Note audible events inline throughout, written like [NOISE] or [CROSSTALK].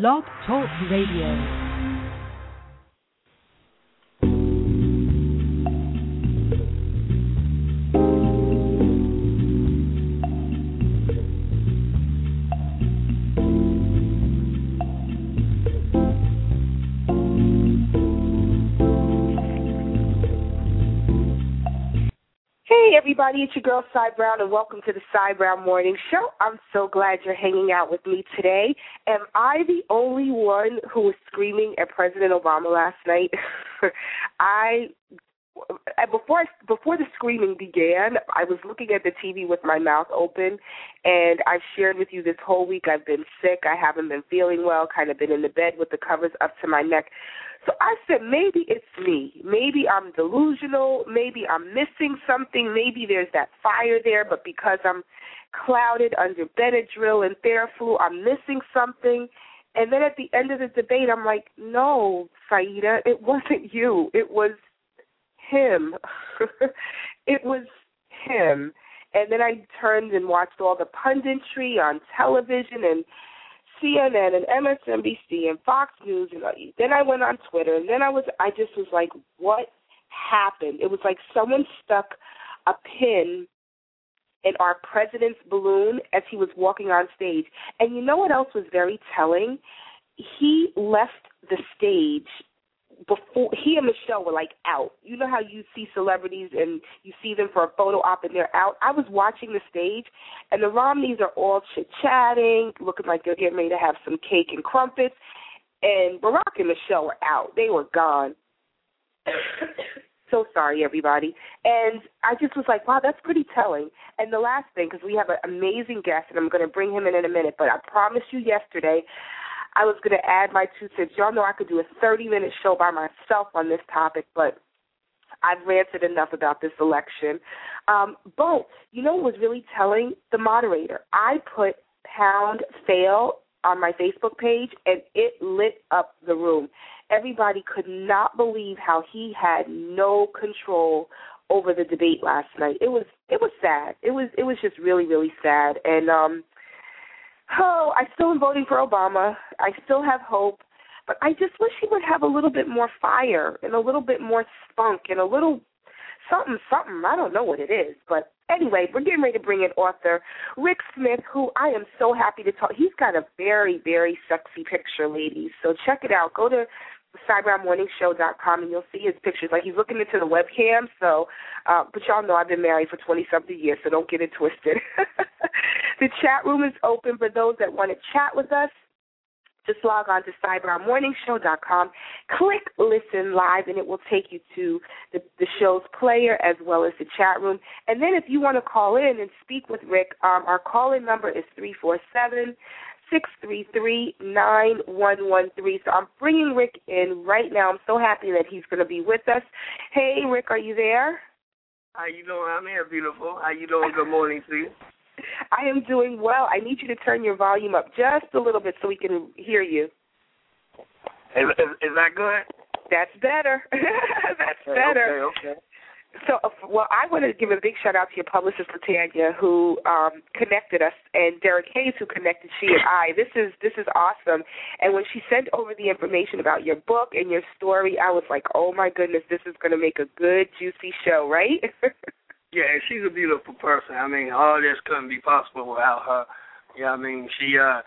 Blog Talk Radio. Everybody. It's your girl, Sai Browne, and welcome to the Sai Browne Morning Show. I'm so glad you're hanging out with me today. Am I the only one who was screaming at President Obama last night? [LAUGHS] I before I, before the screaming began, I was looking at the TV with my mouth open, and I've shared with you this whole week I've been sick. I haven't been feeling well. Kind of been in the bed with the covers up to my neck. So I said, maybe it's me. Maybe I'm delusional. Maybe I'm missing something. Maybe there's that fire there, but because I'm clouded under Benadryl and Theraflu, I'm missing something. And then at the end of the debate, I'm like, no, Saida, it wasn't you. It was him. [LAUGHS] it was him. And then I turned and watched all the punditry on television and CNN and MSNBC and Fox News, and uh, then I went on Twitter, and then I was, I just was like, what happened? It was like someone stuck a pin in our president's balloon as he was walking on stage. And you know what else was very telling? He left the stage before he and Michelle were like out. You know how you see celebrities and you see them for a photo op and they're out. I was watching the stage, and the Romneys are all chit chatting, looking like they're getting ready to have some cake and crumpets. And Barack and Michelle were out. They were gone. [COUGHS] so sorry, everybody. And I just was like, wow, that's pretty telling. And the last thing, because we have an amazing guest, and I'm going to bring him in in a minute, but I promised you yesterday I was going to add my two cents. Y'all know I could do a 30 minute show by myself on this topic, but I've ranted enough about this election. Um, but you know what was really telling? The moderator. I put pound fail on my Facebook page, and it lit up the room. Everybody could not believe how he had no control over the debate last night. It was it was sad. It was it was just really really sad. And um Oh, I still am voting for Obama. I still have hope, but I just wish he would have a little bit more fire and a little bit more spunk and a little something, something. I don't know what it is, but anyway, we're getting ready to bring in author Ricc Smith, who I am so happy to talk. He's got a very, very sexy picture, ladies. So check it out. Go to CyBrownMorningShow.com and you'll see his pictures. Like he's looking into the webcam. So, uh, but y'all know I've been married for 20 something years, so don't get it twisted. [LAUGHS] the chat room is open for those that want to chat with us. Just log on to CyBrownMorningShow.com, click Listen Live, and it will take you to the, the show's player as well as the chat room. And then if you want to call in and speak with Ricc, um, our call-in number is three four seven six three three nine one one three. So I'm bringing Ricc in right now. I'm so happy that he's going to be with us. Hey, Ricc, are you there? How you doing? I'm here, beautiful. How you doing? Good morning to you. I am doing well. I need you to turn your volume up just a little bit so we can hear you. Is, is, is that good? That's better. [LAUGHS] That's okay, better. Okay, okay. So, uh, well, I want to give a big shout out to your publicist, Latanya, who um, connected us, and Derek Hayes, who connected she and I. This is this is awesome. And when she sent over the information about your book and your story, I was like, oh my goodness, this is going to make a good, juicy show, right? [LAUGHS] yeah, she's a beautiful person. I mean, all this couldn't be possible without her. Yeah, I mean, she uh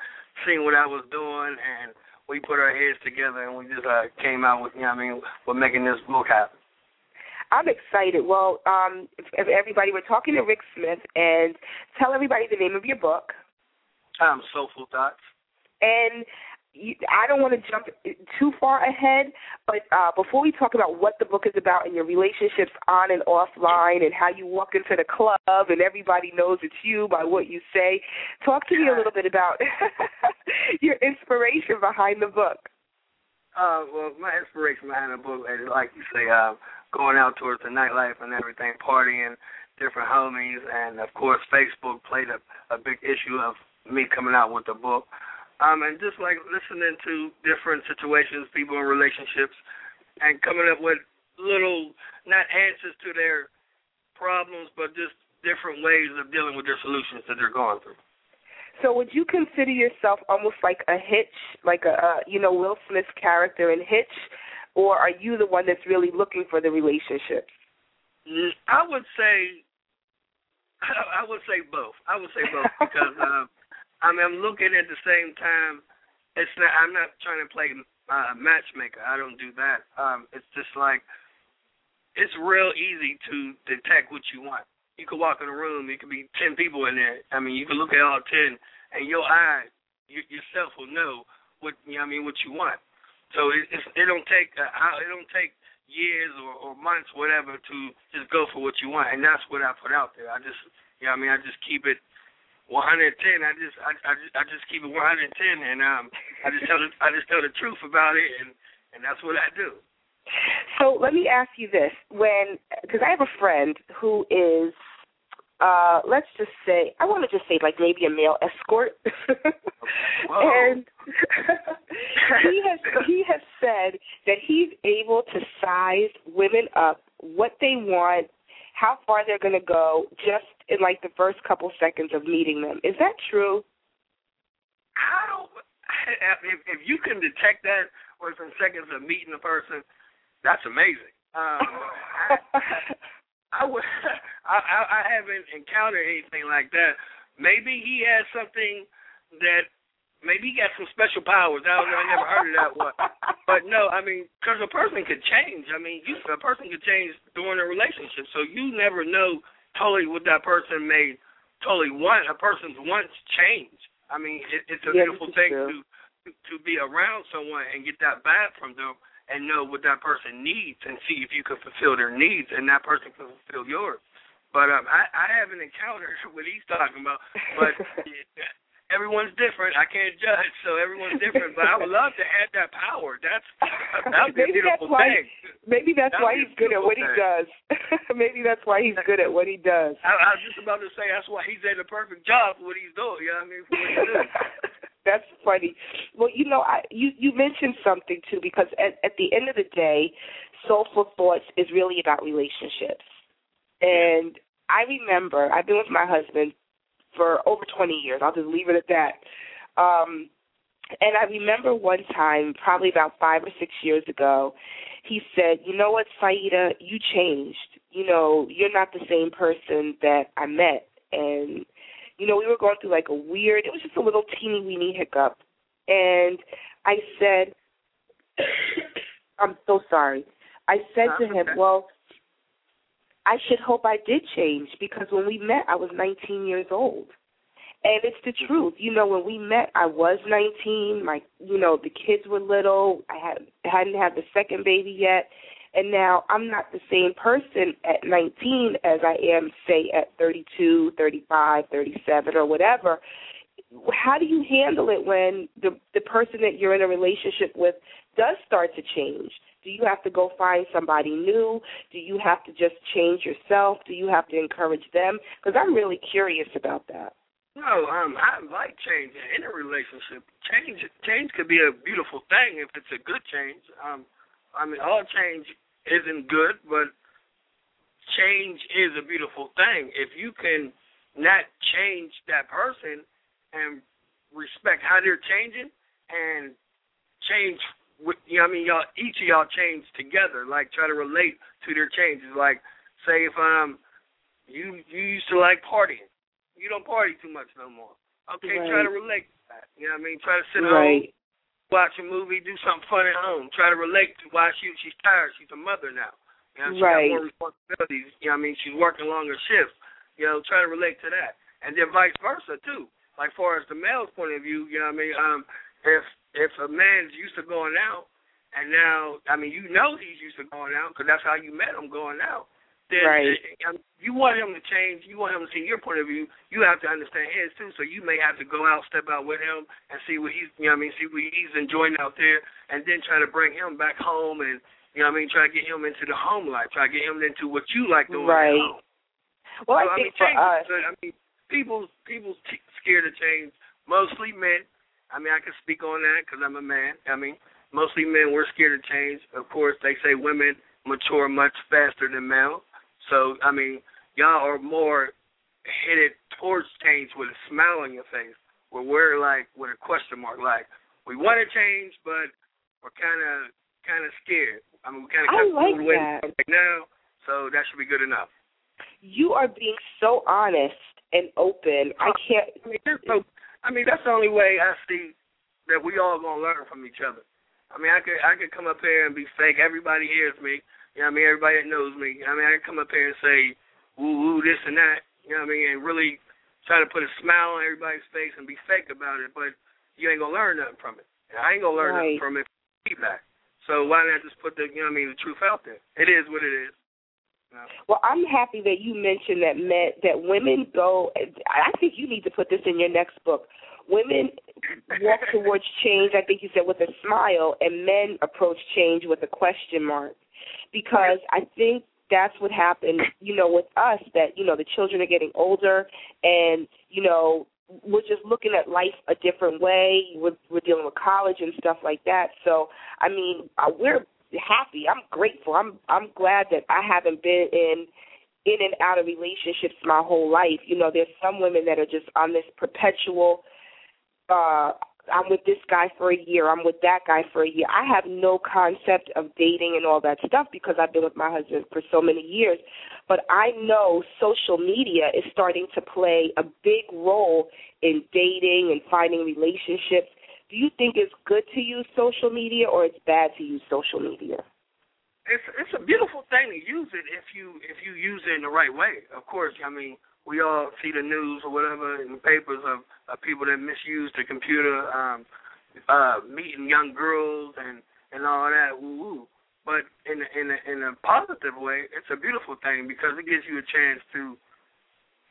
seen what I was doing, and we put our heads together, and we just uh came out with, you know, I mean, we're making this book happen. I'm excited. Well, um, if, if everybody, we're talking to Ricc Smith, and tell everybody the name of your book. Um, Soulful Thoughts. And I don't want to jump too far ahead, but uh, before we talk about what the book is about and your relationships on and offline and how you walk into the club and everybody knows it's you by what you say, talk to me a little bit about [LAUGHS] your inspiration behind the book. Uh, well, my inspiration behind the book, is, like you say, uh, going out towards the nightlife and everything, partying, different homies, and of course Facebook played a, a big issue of me coming out with the book. Um, and just like listening to different situations, people in relationships, and coming up with little not answers to their problems, but just different ways of dealing with their solutions that they're going through. So would you consider yourself almost like a Hitch, like a uh, you know Will Smith's character in Hitch, or are you the one that's really looking for the relationships? I would say, [LAUGHS] I would say both. I would say both [LAUGHS] because um, I mean I'm looking at the same time. It's not. I'm not trying to play uh, matchmaker. I don't do that. Um, it's just like it's real easy to detect what you want. You could walk in a room, it could be ten people in there. I mean, you could look at all ten, and your eye, you, yourself will know what you know. I mean, what you want. So it, it's, it don't take uh, it don't take years or, or months, whatever, to just go for what you want, and that's what I put out there. I just, you know, I mean, I just keep it 110. I just, I, I just, I just keep it 110, and um, I just tell, the, I just tell the truth about it, and and that's what I do. So let me ask you this: when, because I have a friend who is, uh, let's just say, I want to just say like maybe a male escort, [LAUGHS] and [LAUGHS] he has he has said that he's able to size women up what they want, how far they're going to go, just in like the first couple seconds of meeting them. Is that true? I don't. If, if you can detect that within seconds of meeting a person, that's amazing. Um, I, [LAUGHS] I would, [LAUGHS] I, I haven't encountered anything like that. Maybe he has something that maybe he got some special powers. I don't know. I never heard of that one. But no, I mean, because a person could change. I mean, you, a person could change during a relationship, so you never know totally what that person may totally want. A person's wants change. I mean, it, it's a yeah, beautiful thing to to be around someone and get that vibe from them and know what that person needs and see if you can fulfill their needs and that person can fulfill yours. But um, I, I haven't encountered [LAUGHS] what he's talking about. But [LAUGHS] [LAUGHS] everyone's different. I can't judge, so everyone's different. But I would love to have that power. That's maybe a beautiful that's why, thing. Maybe that's That'd why he's good at what he does. [LAUGHS] maybe that's why he's good at what he does. I, I was just about to say that's why he's at the perfect job for what he's doing. You know what I mean? For what he's doing. [LAUGHS] That's funny. Well, you know, I, you you mentioned something too because at at the end of the day, Soulful Thoughts is really about relationships. And I remember I've been with my husband for over 20 years. I'll just leave it at that. Um and I remember one time, probably about 5 or 6 years ago, he said, "You know what, Saida, you changed. You know, you're not the same person that I met." And you know, we were going through like a weird, it was just a little teeny weeny hiccup. And I said, [COUGHS] I'm so sorry. I said to him, well, I should hope I did change because when we met, I was 19 years old. And it's the mm-hmm. truth. You know, when we met, I was 19. My, you know, the kids were little. I had hadn't had the second baby yet and now I'm not the same person at 19 as I am, say, at 32, 35, 37, or whatever. How do you handle it when the the person that you're in a relationship with does start to change? Do you have to go find somebody new? Do you have to just change yourself? Do you have to encourage them? Because I'm really curious about that. No, um, I like change in a relationship. Change, change could be a beautiful thing if it's a good change. Um, I mean, all change isn't good, but change is a beautiful thing. If you can not change that person and respect how they're changing and change with you know I mean y'all each of y'all change together, like try to relate to their changes. Like say if um you you used to like partying. You don't party too much no more. Okay, right. try to relate to that. You know what I mean? Try to sit right. home watch a movie, do something fun at home. Try to relate to why she she's tired. She's a mother now. You know, she right. got more responsibilities. You know, what I mean, she's working longer shifts. You know, try to relate to that, and then vice versa too. Like far as the male's point of view, you know, what I mean, um, if if a man's used to going out, and now, I mean, you know he's used to going out because that's how you met him going out then right. uh, you want him to change. You want him to see your point of view. You have to understand his too. So you may have to go out, step out with him, and see what he's, you know, what I mean, see what he's enjoying out there, and then try to bring him back home, and you know, what I mean, try to get him into the home life. Try to get him into what you like doing right. at home. Well, so, I think mean, for us, I mean, people people t- scared of change. Mostly men. I mean, I can speak on that because I'm a man. I mean, mostly men we're scared of change. Of course, they say women mature much faster than males. So I mean, y'all are more headed towards change with a smile on your face. where we're like with a question mark, like we want to change, but we're kind of kind of scared. I mean, we kind of I like that right now, so that should be good enough. You are being so honest and open. I oh, can't. I mean, so, I mean, that's the only way I see that we all gonna learn from each other. I mean, I could I could come up here and be fake. Everybody hears me. You know what I mean? Everybody that knows me. I mean, I can come up here and say woo woo this and that. You know what I mean? And really try to put a smile on everybody's face and be fake about it, but you ain't gonna learn nothing from it. And I ain't gonna learn right. nothing from it. Feedback. So why not just put the you know what I mean the truth out there? It is what it is. Well, I'm happy that you mentioned that men that women go. I think you need to put this in your next book. Women walk [LAUGHS] towards change. I think you said with a smile, and men approach change with a question mark, because I think that's what happened. You know, with us, that you know the children are getting older, and you know we're just looking at life a different way. We're, we're dealing with college and stuff like that. So, I mean, uh, we're happy. I'm grateful. I'm I'm glad that I haven't been in in and out of relationships my whole life. You know, there's some women that are just on this perpetual uh I'm with this guy for a year, I'm with that guy for a year. I have no concept of dating and all that stuff because I've been with my husband for so many years. But I know social media is starting to play a big role in dating and finding relationships do you think it's good to use social media or it's bad to use social media? It's it's a beautiful thing to use it if you if you use it in the right way. Of course, I mean we all see the news or whatever in the papers of, of people that misuse the computer, um, uh, meeting young girls and and all that. Woo woo. But in a, in a, in a positive way, it's a beautiful thing because it gives you a chance to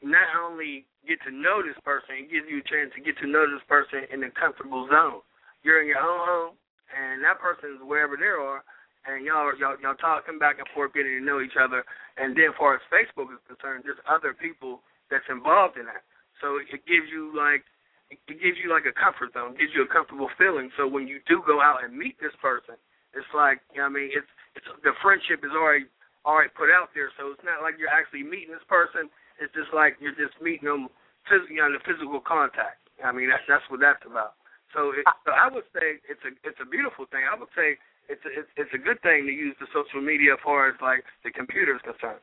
not only get to know this person, it gives you a chance to get to know this person in a comfortable zone. You're in your own home, and that person is wherever they are, and y'all y'all y'all talking back and forth, getting to know each other. And then, as far as Facebook is concerned, there's other people that's involved in that. So it gives you like it gives you like a comfort zone, gives you a comfortable feeling. So when you do go out and meet this person, it's like you know what I mean, it's it's the friendship is already already put out there. So it's not like you're actually meeting this person it's just like you're just meeting them physically on the physical contact. I mean, that's that's what that's about. So, it, so I would say it's a it's a beautiful thing. I would say it's a, it's it's a good thing to use the social media as far as like the computer is concerned.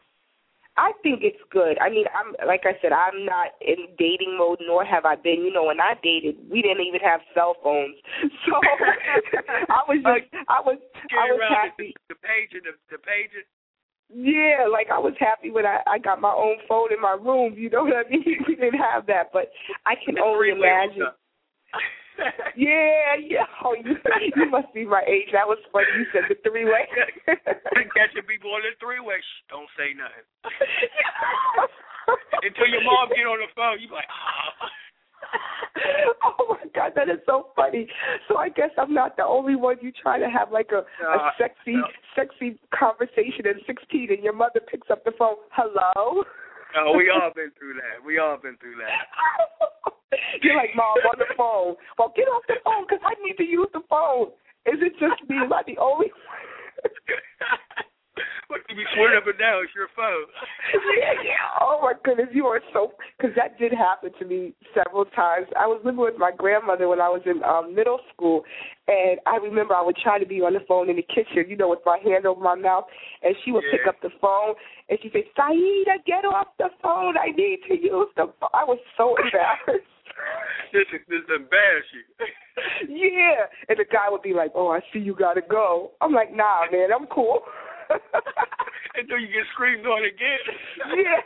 I think it's good. I mean, I'm like I said, I'm not in dating mode, nor have I been. You know, when I dated, we didn't even have cell phones, [LAUGHS] so [LAUGHS] I was just, I was, I was happy. The, page, the the page, yeah, like I was happy when I I got my own phone in my room. You know what I mean? [LAUGHS] We didn't have that, but I can only imagine. yeah, yeah. [LAUGHS] Oh, you, you must be my age. That was funny. You said the three way. [LAUGHS] Catch it be going the three way. Don't say nothing. Until your mom get on the phone, you like, ah. oh [LAUGHS] that is so funny. So I guess I'm not the only one you try to have like a, no, a sexy no. sexy conversation at 16 and your mother picks up the phone. Hello. Oh, we all been through that. We all been through that. [LAUGHS] You're like, Mom, on the phone. Well, get off the phone because I need to use the phone. Is it just me? Am I the only one? [LAUGHS] [LAUGHS] What you be swearing up and down? It's your phone. [LAUGHS] yeah, yeah. Oh my goodness, you are so. Because that did happen to me several times. I was living with my grandmother when I was in um, middle school, and I remember I would try to be on the phone in the kitchen, you know, with my hand over my mouth, and she would yeah. pick up the phone and she said, "Saida, get off the phone. I need to use the phone." I was so [LAUGHS] embarrassed. this is this embarrass you. yeah, and the guy would be like, "Oh, I see you gotta go." I'm like, "Nah, man, I'm cool." [LAUGHS] Until you get screamed on again. [LAUGHS] yeah.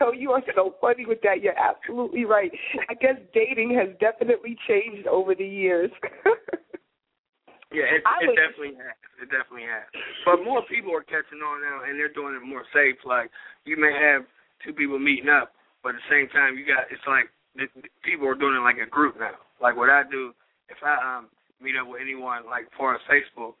Yo, you are so funny with that. You're absolutely right. I guess dating has definitely changed over the years. [LAUGHS] yeah, it, it definitely has. It definitely has. But more people are catching on now, and they're doing it more safe. Like you may have two people meeting up, but at the same time, you got it's like the, the people are doing it like a group now. Like what I do, if I um meet up with anyone, like for a Facebook,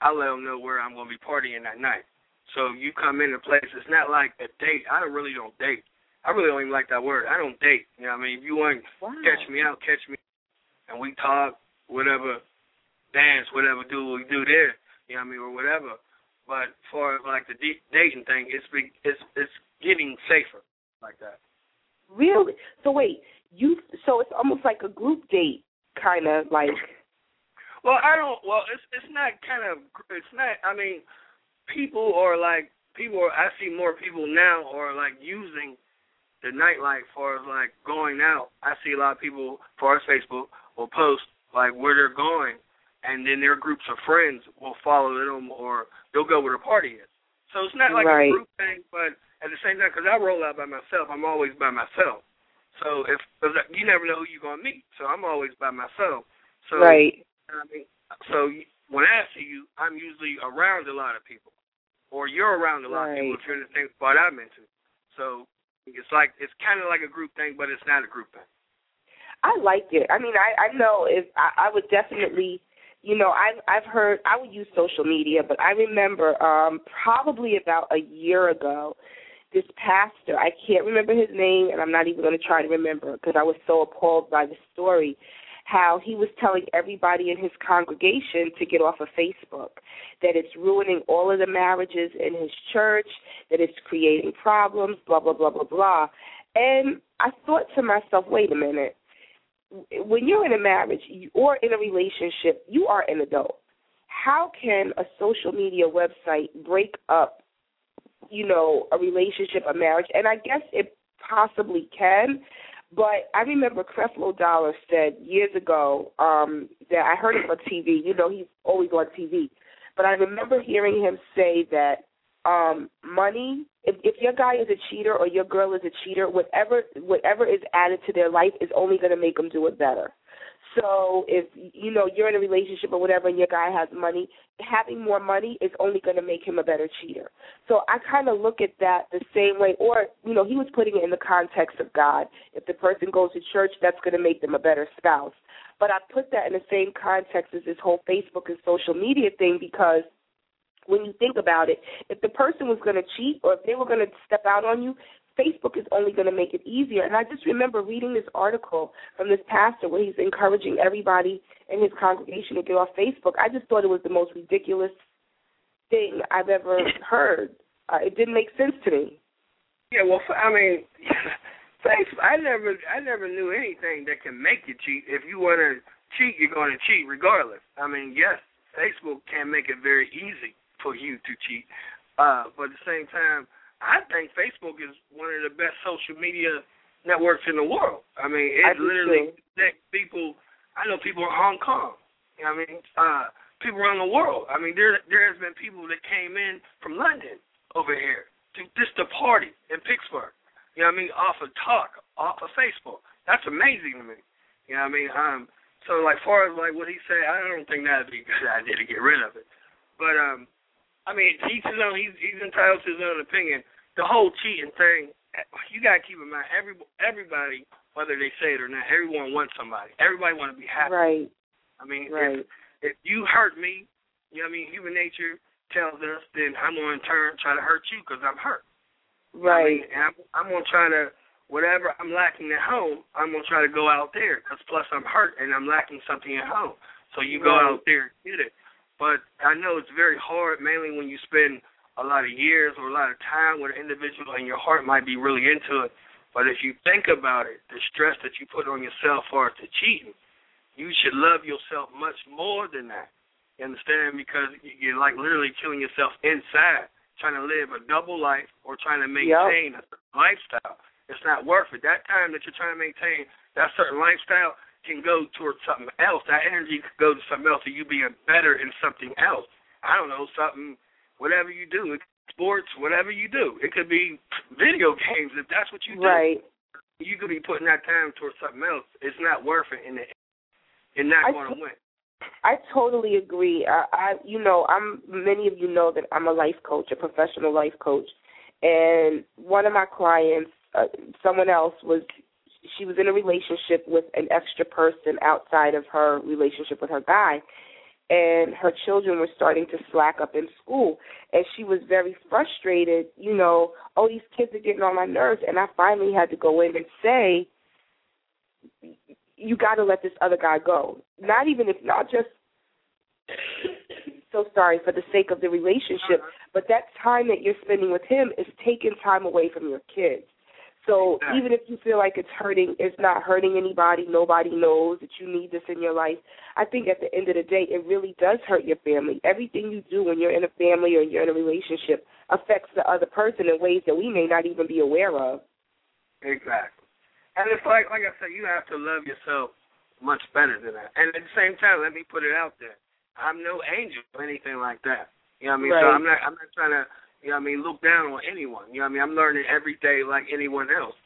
I let them know where I'm going to be partying that night. So you come into a place, it's not like a date. I don't really don't date. I really don't even like that word. I don't date. You know what I mean? If you want to wow. catch me out, catch me, and we talk, whatever, dance, whatever, do what we do there. You know what I mean, or whatever. But as far as like the de- dating thing, it's be, it's it's getting safer like that. Really? So wait, you so it's almost like a group date kind of like well i don't well it's it's not kind of it's not i mean people are like people are, i see more people now are like using the nightlife for as like going out i see a lot of people for our facebook will post like where they're going and then their groups of friends will follow them or they'll go where the party is so it's not like right. a group thing but at the same time because i roll out by myself i'm always by myself so if cause you never know who you're gonna meet, so I'm always by myself. So right. I mean, so when I see you, I'm usually around a lot of people, or you're around a lot right. of people if you're in the same spot I'm into. So it's like it's kind of like a group thing, but it's not a group thing. I like it. I mean, I I know if I, I would definitely, you know, I've I've heard I would use social media, but I remember um probably about a year ago this pastor, I can't remember his name, and I'm not even going to try to remember because I was so appalled by the story, how he was telling everybody in his congregation to get off of Facebook, that it's ruining all of the marriages in his church, that it's creating problems, blah, blah, blah, blah, blah. And I thought to myself, wait a minute. When you're in a marriage or in a relationship, you are an adult. How can a social media website break up you know, a relationship, a marriage, and I guess it possibly can. But I remember Creflo Dollar said years ago um, that I heard him on TV. You know, he's always on TV. But I remember hearing him say that um, money, if, if your guy is a cheater or your girl is a cheater, whatever whatever is added to their life is only going to make them do it better. So if you know you're in a relationship or whatever, and your guy has money, having more money is only going to make him a better cheater. So I kind of look at that the same way. Or you know, he was putting it in the context of God. If the person goes to church, that's going to make them a better spouse. But I put that in the same context as this whole Facebook and social media thing because when you think about it, if the person was going to cheat or if they were going to step out on you, Facebook is only going to make it easier. And I just remember reading this article from this pastor where he's encouraging everybody in his congregation to get off Facebook. I just thought it was the most ridiculous thing I've ever [CLEARS THROAT] heard. Uh, it didn't make sense to me. Yeah, well, I mean, [LAUGHS] Facebook. I never, I never knew anything that can make you cheat. If you want to cheat, you're going to cheat regardless. I mean, yes, Facebook can make it very easy for you to cheat, uh, but at the same time I think Facebook is one of the best social media networks in the world. I mean, it I literally connects people. I know people in Hong Kong. You know I mean, uh, people around the world. I mean, there there has been people that came in from London over here to just to party in Pittsburgh. You know what I mean, off of talk, off of Facebook. That's amazing to me. You know what I mean? Um, so like far as like what he said, I don't think that'd be a good [LAUGHS] idea to get rid of it. But um, I mean, each his own. He's he's entitled to his own opinion. The whole cheating thing, you gotta keep in mind. Every everybody, whether they say it or not, everyone wants somebody. Everybody want to be happy. Right. I mean, right. if if you hurt me, you know what I mean. Human nature tells us, then I'm gonna in turn try to hurt you because I'm hurt. Right. I mean, and I'm, I'm gonna try to whatever I'm lacking at home, I'm gonna try to go out there because plus I'm hurt and I'm lacking something at home. So you go out there and get it. But I know it's very hard, mainly when you spend a lot of years or a lot of time with an individual and your heart might be really into it. But if you think about it, the stress that you put on yourself for to cheating, you should love yourself much more than that. You understand? Because you're like literally killing yourself inside, trying to live a double life or trying to maintain yep. a lifestyle. It's not worth it. That time that you're trying to maintain that certain lifestyle, can go towards something else. That energy could go to something else, or you being better in something else. I don't know, something, whatever you do, sports, whatever you do. It could be video games if that's what you do. Right. You could be putting that time towards something else. It's not worth it, and you're not going to win. I totally agree. I, I, you know, I'm. Many of you know that I'm a life coach, a professional life coach, and one of my clients, uh, someone else, was she was in a relationship with an extra person outside of her relationship with her guy and her children were starting to slack up in school. And she was very frustrated you know oh these kids are getting on my nerves. And i finally had to go in and say you got to let this other guy go. Not even if not just so sorry for the sake of the relationship uh-huh. but that time that you're spending with him is taking time away from your kids So even if you feel like it's hurting, it's not hurting anybody. Nobody knows that you need this in your life. I think at the end of the day, it really does hurt your family. Everything you do when you're in a family or you're in a relationship affects the other person in ways that we may not even be aware of. Exactly. And it's like, like I said, you have to love yourself much better than that. And at the same time, let me put it out there: I'm no angel or anything like that. You know what I mean? Right. So I'm not, I'm not trying to, you know what I mean, look down on anyone. You know what I mean? I'm learning every day like anyone else.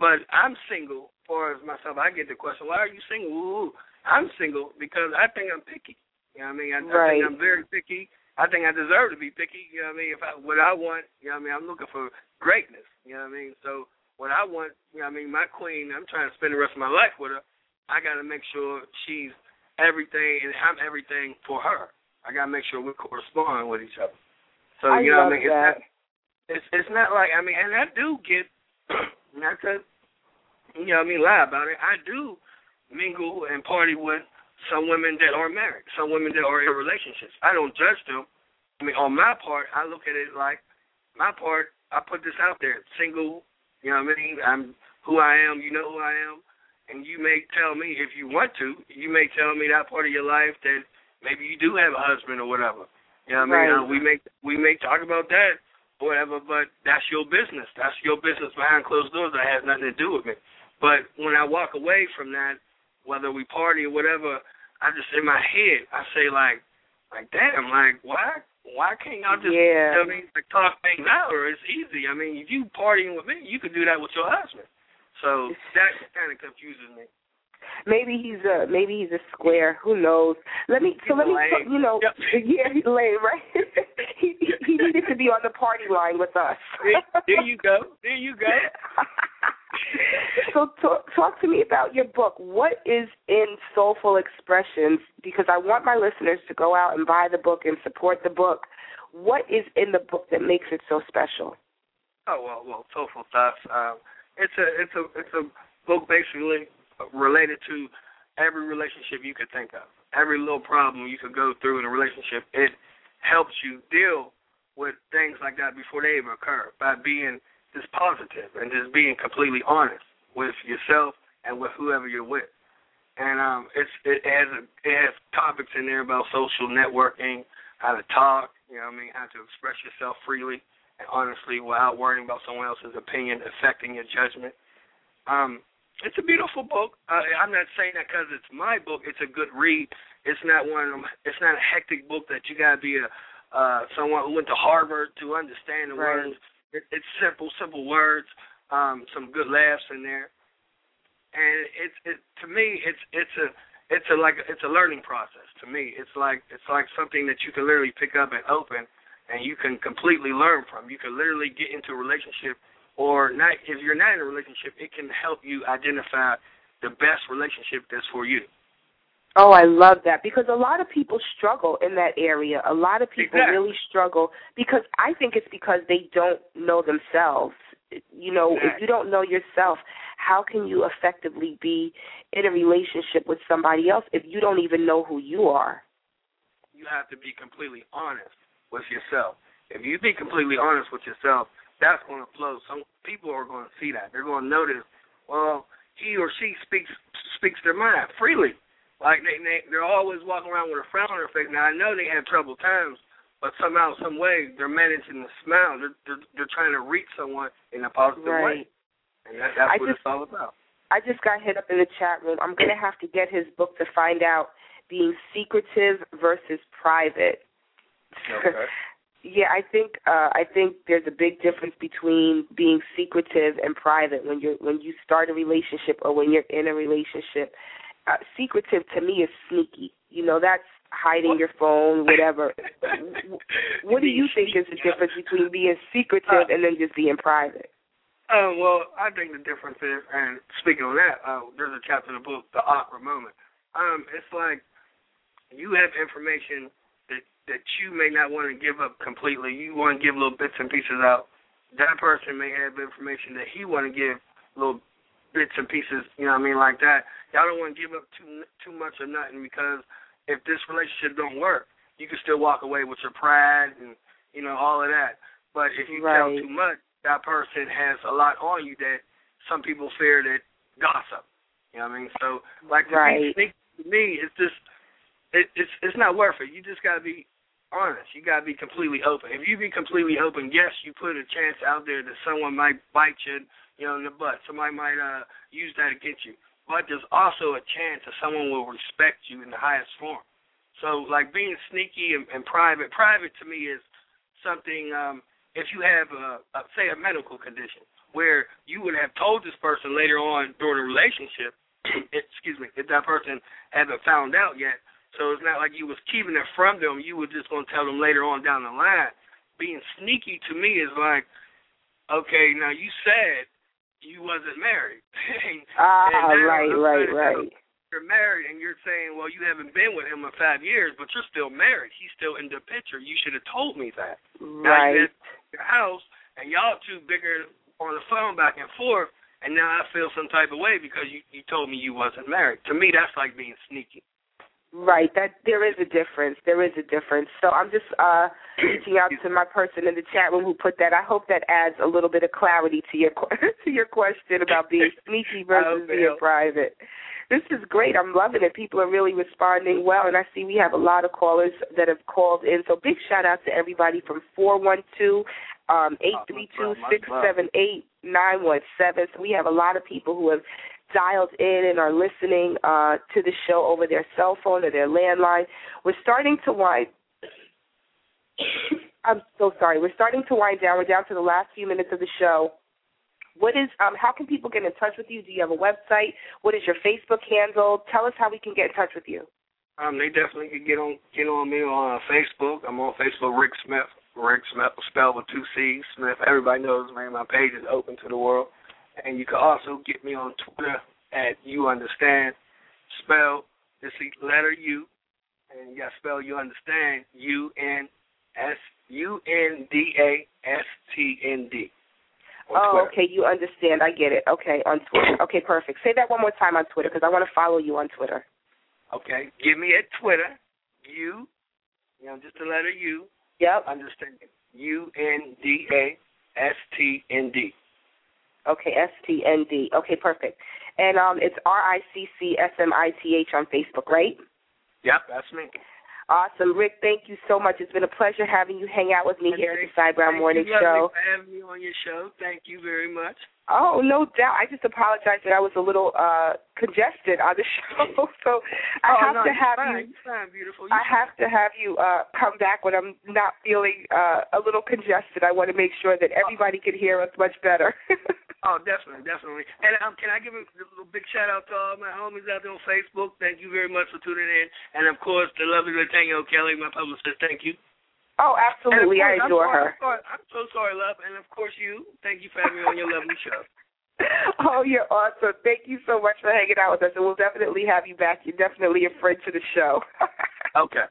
But I'm single. As far as myself, I get the question, why are you single? Ooh, I'm single because I think I'm picky. You know what I mean? I, right. I think I'm very picky. I think I deserve to be picky. You know what I mean? If I, what I want, you know what I mean? I'm looking for greatness. You know what I mean? So what I want, you know what I mean? My queen, I'm trying to spend the rest of my life with her. I got to make sure she's everything and I'm everything for her. I got to make sure we correspond with each other. So I you know love I mean? that. It's not, it's it's not like I mean, and I do get [CLEARS THROAT] not to you know I mean lie about it. I do mingle and party with some women that are married, some women that are in relationships. I don't judge them. I mean, on my part, I look at it like my part. I put this out there, single. You know what I mean? I'm who I am. You know who I am. And you may tell me if you want to. You may tell me that part of your life that maybe you do have a husband or whatever. You know what I mean? Uh, we may we may talk about that or whatever, but that's your business. That's your business behind closed doors. That has nothing to do with me. But when I walk away from that, whether we party or whatever, I just in my head I say like, like damn, like why why can't y'all just Yeah. you know I mean like talk things out? Or it's easy. I mean, if you partying with me, you could do that with your husband. So that kind of confuses me. Maybe he's a maybe he's a square. Who knows? Let me so He's let me lame. you know Yep. [LAUGHS] yeah he's lame right. [LAUGHS] he he he needed to be on the party line with us. There, there you go. There you go. [LAUGHS] so talk, talk to me about your book. What is in Soulful Expressions? Because I want my listeners to go out and buy the book and support the book. What is in the book that makes it so special? Oh well, well, soulful thoughts. Um, it's a it's a it's a book basically related to every relationship you could think of, every little problem you could go through in a relationship. It helps you deal with things like that before they even occur by being just positive and just being completely honest with yourself and with whoever you're with. And um, it's it has a, it has topics in there about social networking, how to talk, you know what I mean, how to express yourself freely and honestly without worrying about someone else's opinion affecting your judgment. Um, it's a beautiful book. Uh, I'm not saying that because it's my book. It's a good read. It's not one of them. It's not a hectic book that you gotta be a uh, someone who went to Harvard to understand the Right. words. It, it's simple, simple words. Um, some good laughs in there, and it's it to me. It's it's a it's a like it's a learning process to me. It's like it's like something that you can literally pick up and open, and you can completely learn from. You can literally get into a relationship, or not. If you're not in a relationship, it can help you identify the best relationship that's for you. Oh, I love that because a lot of people struggle in that area. A lot of people Exactly. really struggle because I think it's because they don't know themselves. You know, if you don't know yourself, how can you effectively be in a relationship with somebody else if you don't even know who you are? you have to be completely honest with yourself. If you be completely honest with yourself, that's going to flow. Some people are going to see that. They're going to notice. Well, he or she speaks speaks their mind freely. Like they, they they're always walking around with a frown on their face. Now I know they have troubled times, but somehow, some way, they're managing to smile. They're they're, they're trying to reach someone in a positive way, Right. and that, that's I what just- it's all about. I just got hit up in the chat room. I'm going to have to get his book to find out being secretive versus private. Okay. [LAUGHS] yeah, I think uh I think there's a big difference between being secretive and private when you're when you start a relationship or when you're in a relationship. Uh, secretive to me is sneaky. You know, that's hiding your phone, whatever. [LAUGHS] what do you think is the difference between being secretive and then just being private? Uh, well, I think the difference is, and speaking on that, uh, there's a chapter in the book, The Awkward Moment. Um, it's like you have information that you may not want to give up completely. You want to give little bits and pieces out. That person may have information that he want to give little bits and pieces. You know what I mean, like that. Y'all don't want to give up too too much or nothing because if this relationship don't work, you can still walk away with your pride and you know all of that. But if you tell too much, that person has a lot on you that some people fear that gossip. You know what I mean? So like to right. be sneaky to me, it's just it, it's it's not worth it. You just gotta be honest. You gotta be completely open. If you be completely open, yes, you put a chance out there that someone might bite you, you know, in the butt. Somebody might uh use that against you. But there's also a chance that someone will respect you in the highest form. So like being sneaky and, and private. Private to me is something. um If you have a, a say a medical condition where you would have told this person later on during a relationship, [CLEARS THROAT] excuse me, if that person haven't found out yet, so it's not like you was keeping it from them. You were just gonna tell them later on down the line. Being sneaky to me is like, okay, now you said you wasn't married. [LAUGHS] ah, right, right, right. You're married, and you're saying, well, you haven't been with him in five years, but you're still married. He's still in the picture. You should have told me that. Right. Now you your house, and y'all two bigger on the phone back and forth, and now I feel some type of way because you you told me you wasn't married. To me, that's like being sneaky. Right. That there is a difference. There is a difference. So I'm just uh [CLEARS THROAT] reaching out to my person in the chat room who put that. I hope that adds a little bit of clarity to your [LAUGHS] to your question about being [LAUGHS] sneaky versus being private. This is great. I'm loving it. People are really responding well, and I see we have a lot of callers that have called in. So big shout out to everybody from four one two um eight three two six seven eight nine one seven. So we have a lot of people who have dialed in and are listening uh, to the show over their cell phone or their landline. We're starting to wind. [COUGHS] I'm so sorry. We're starting to wind down. We're down to the last few minutes of the show. What is um how can people get in touch with you? Do you have a website? What is your Facebook handle? Tell us how we can get in touch with you. Um, they definitely can get on get on me on uh, Facebook. I'm on Facebook, Ricc Smith. Ricc Smith, spelled with two C's. Smith. Everybody knows, man. My page is open to the world. And you can also get me on Twitter at You Understand, spell this letter U, and you got spell You Understand, U N S U N D A S T N D. Oh, okay. You understand. I get it. Okay, on Twitter. Okay, perfect. Say that one more time on Twitter because I want to follow you on Twitter. Okay. Give me at Twitter, U, you know, just the letter U. Yep. Understand. U N D A S T N D. Okay, S T N D. Okay, perfect. And um, it's R I C C S M I T H on Facebook, right? Yep, that's me. Awesome, Ricc. Thank you so much. It's been a pleasure having you hang out with me And here at the Sai Browne Morning you, Show. for having me on your show. Thank you very much. Oh, no doubt. I just apologize that I was a little uh congested on the [LAUGHS] show, so I oh, have no, to have fine. you. Fine, beautiful. You're I have to have you uh come back when I'm not feeling uh a little congested. I want to make sure that everybody can hear us much better. [LAUGHS] Oh, definitely, definitely. And um, can I give a little big shout out to all my homies out there on Facebook? Thank you very much for tuning in. And of course, the lovely Latanya Kelly, my publicist. Thank you. oh, absolutely. I And of adore course, her. I'm, sorry, I'm so sorry, love. And of course, you. Thank you for having me on your lovely show. [LAUGHS] oh, you're awesome. Thank you so much for hanging out with us, and we'll definitely have you back. You're definitely a friend to the show. [LAUGHS] Okay.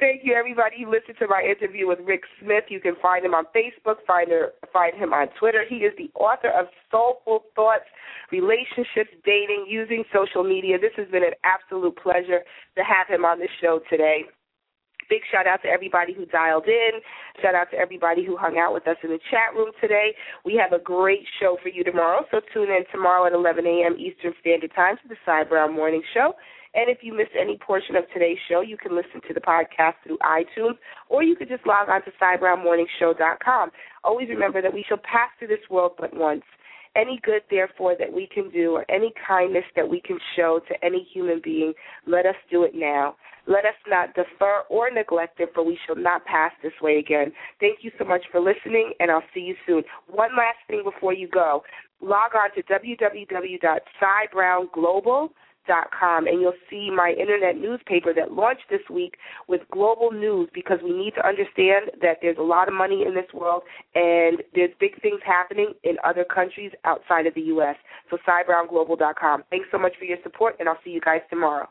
Thank you, everybody. You listened to my interview with Ricc Smith. You can find him on Facebook, find, her, find him on Twitter. He is the author of Soulful Thoughts, Relationships, Dating, Using Social Media. This has been an absolute pleasure to have him on the show today. Big shout out to everybody who dialed in. Shout out to everybody who hung out with us in the chat room today. We have a great show for you tomorrow, so tune in tomorrow at 11 a.m. Eastern Standard Time to the Sai Browne Morning Show. And if you missed any portion of today's show, you can listen to the podcast through iTunes, or you could just log on to CyBrownMorningShow.com. Always remember that we shall pass through this world but once. Any good, therefore, that we can do, or any kindness that we can show to any human being, let us do it now. Let us not defer or neglect it, for we shall not pass this way again. Thank you so much for listening, and I'll see you soon. One last thing before you go. Log on to www.cybrownglobal.com and you'll see my internet newspaper that launched this week with global news because we need to understand that there's a lot of money in this world and there's big things happening in other countries outside of the U.S. So cybrownglobal.com. Thanks so much for your support, and I'll see you guys tomorrow.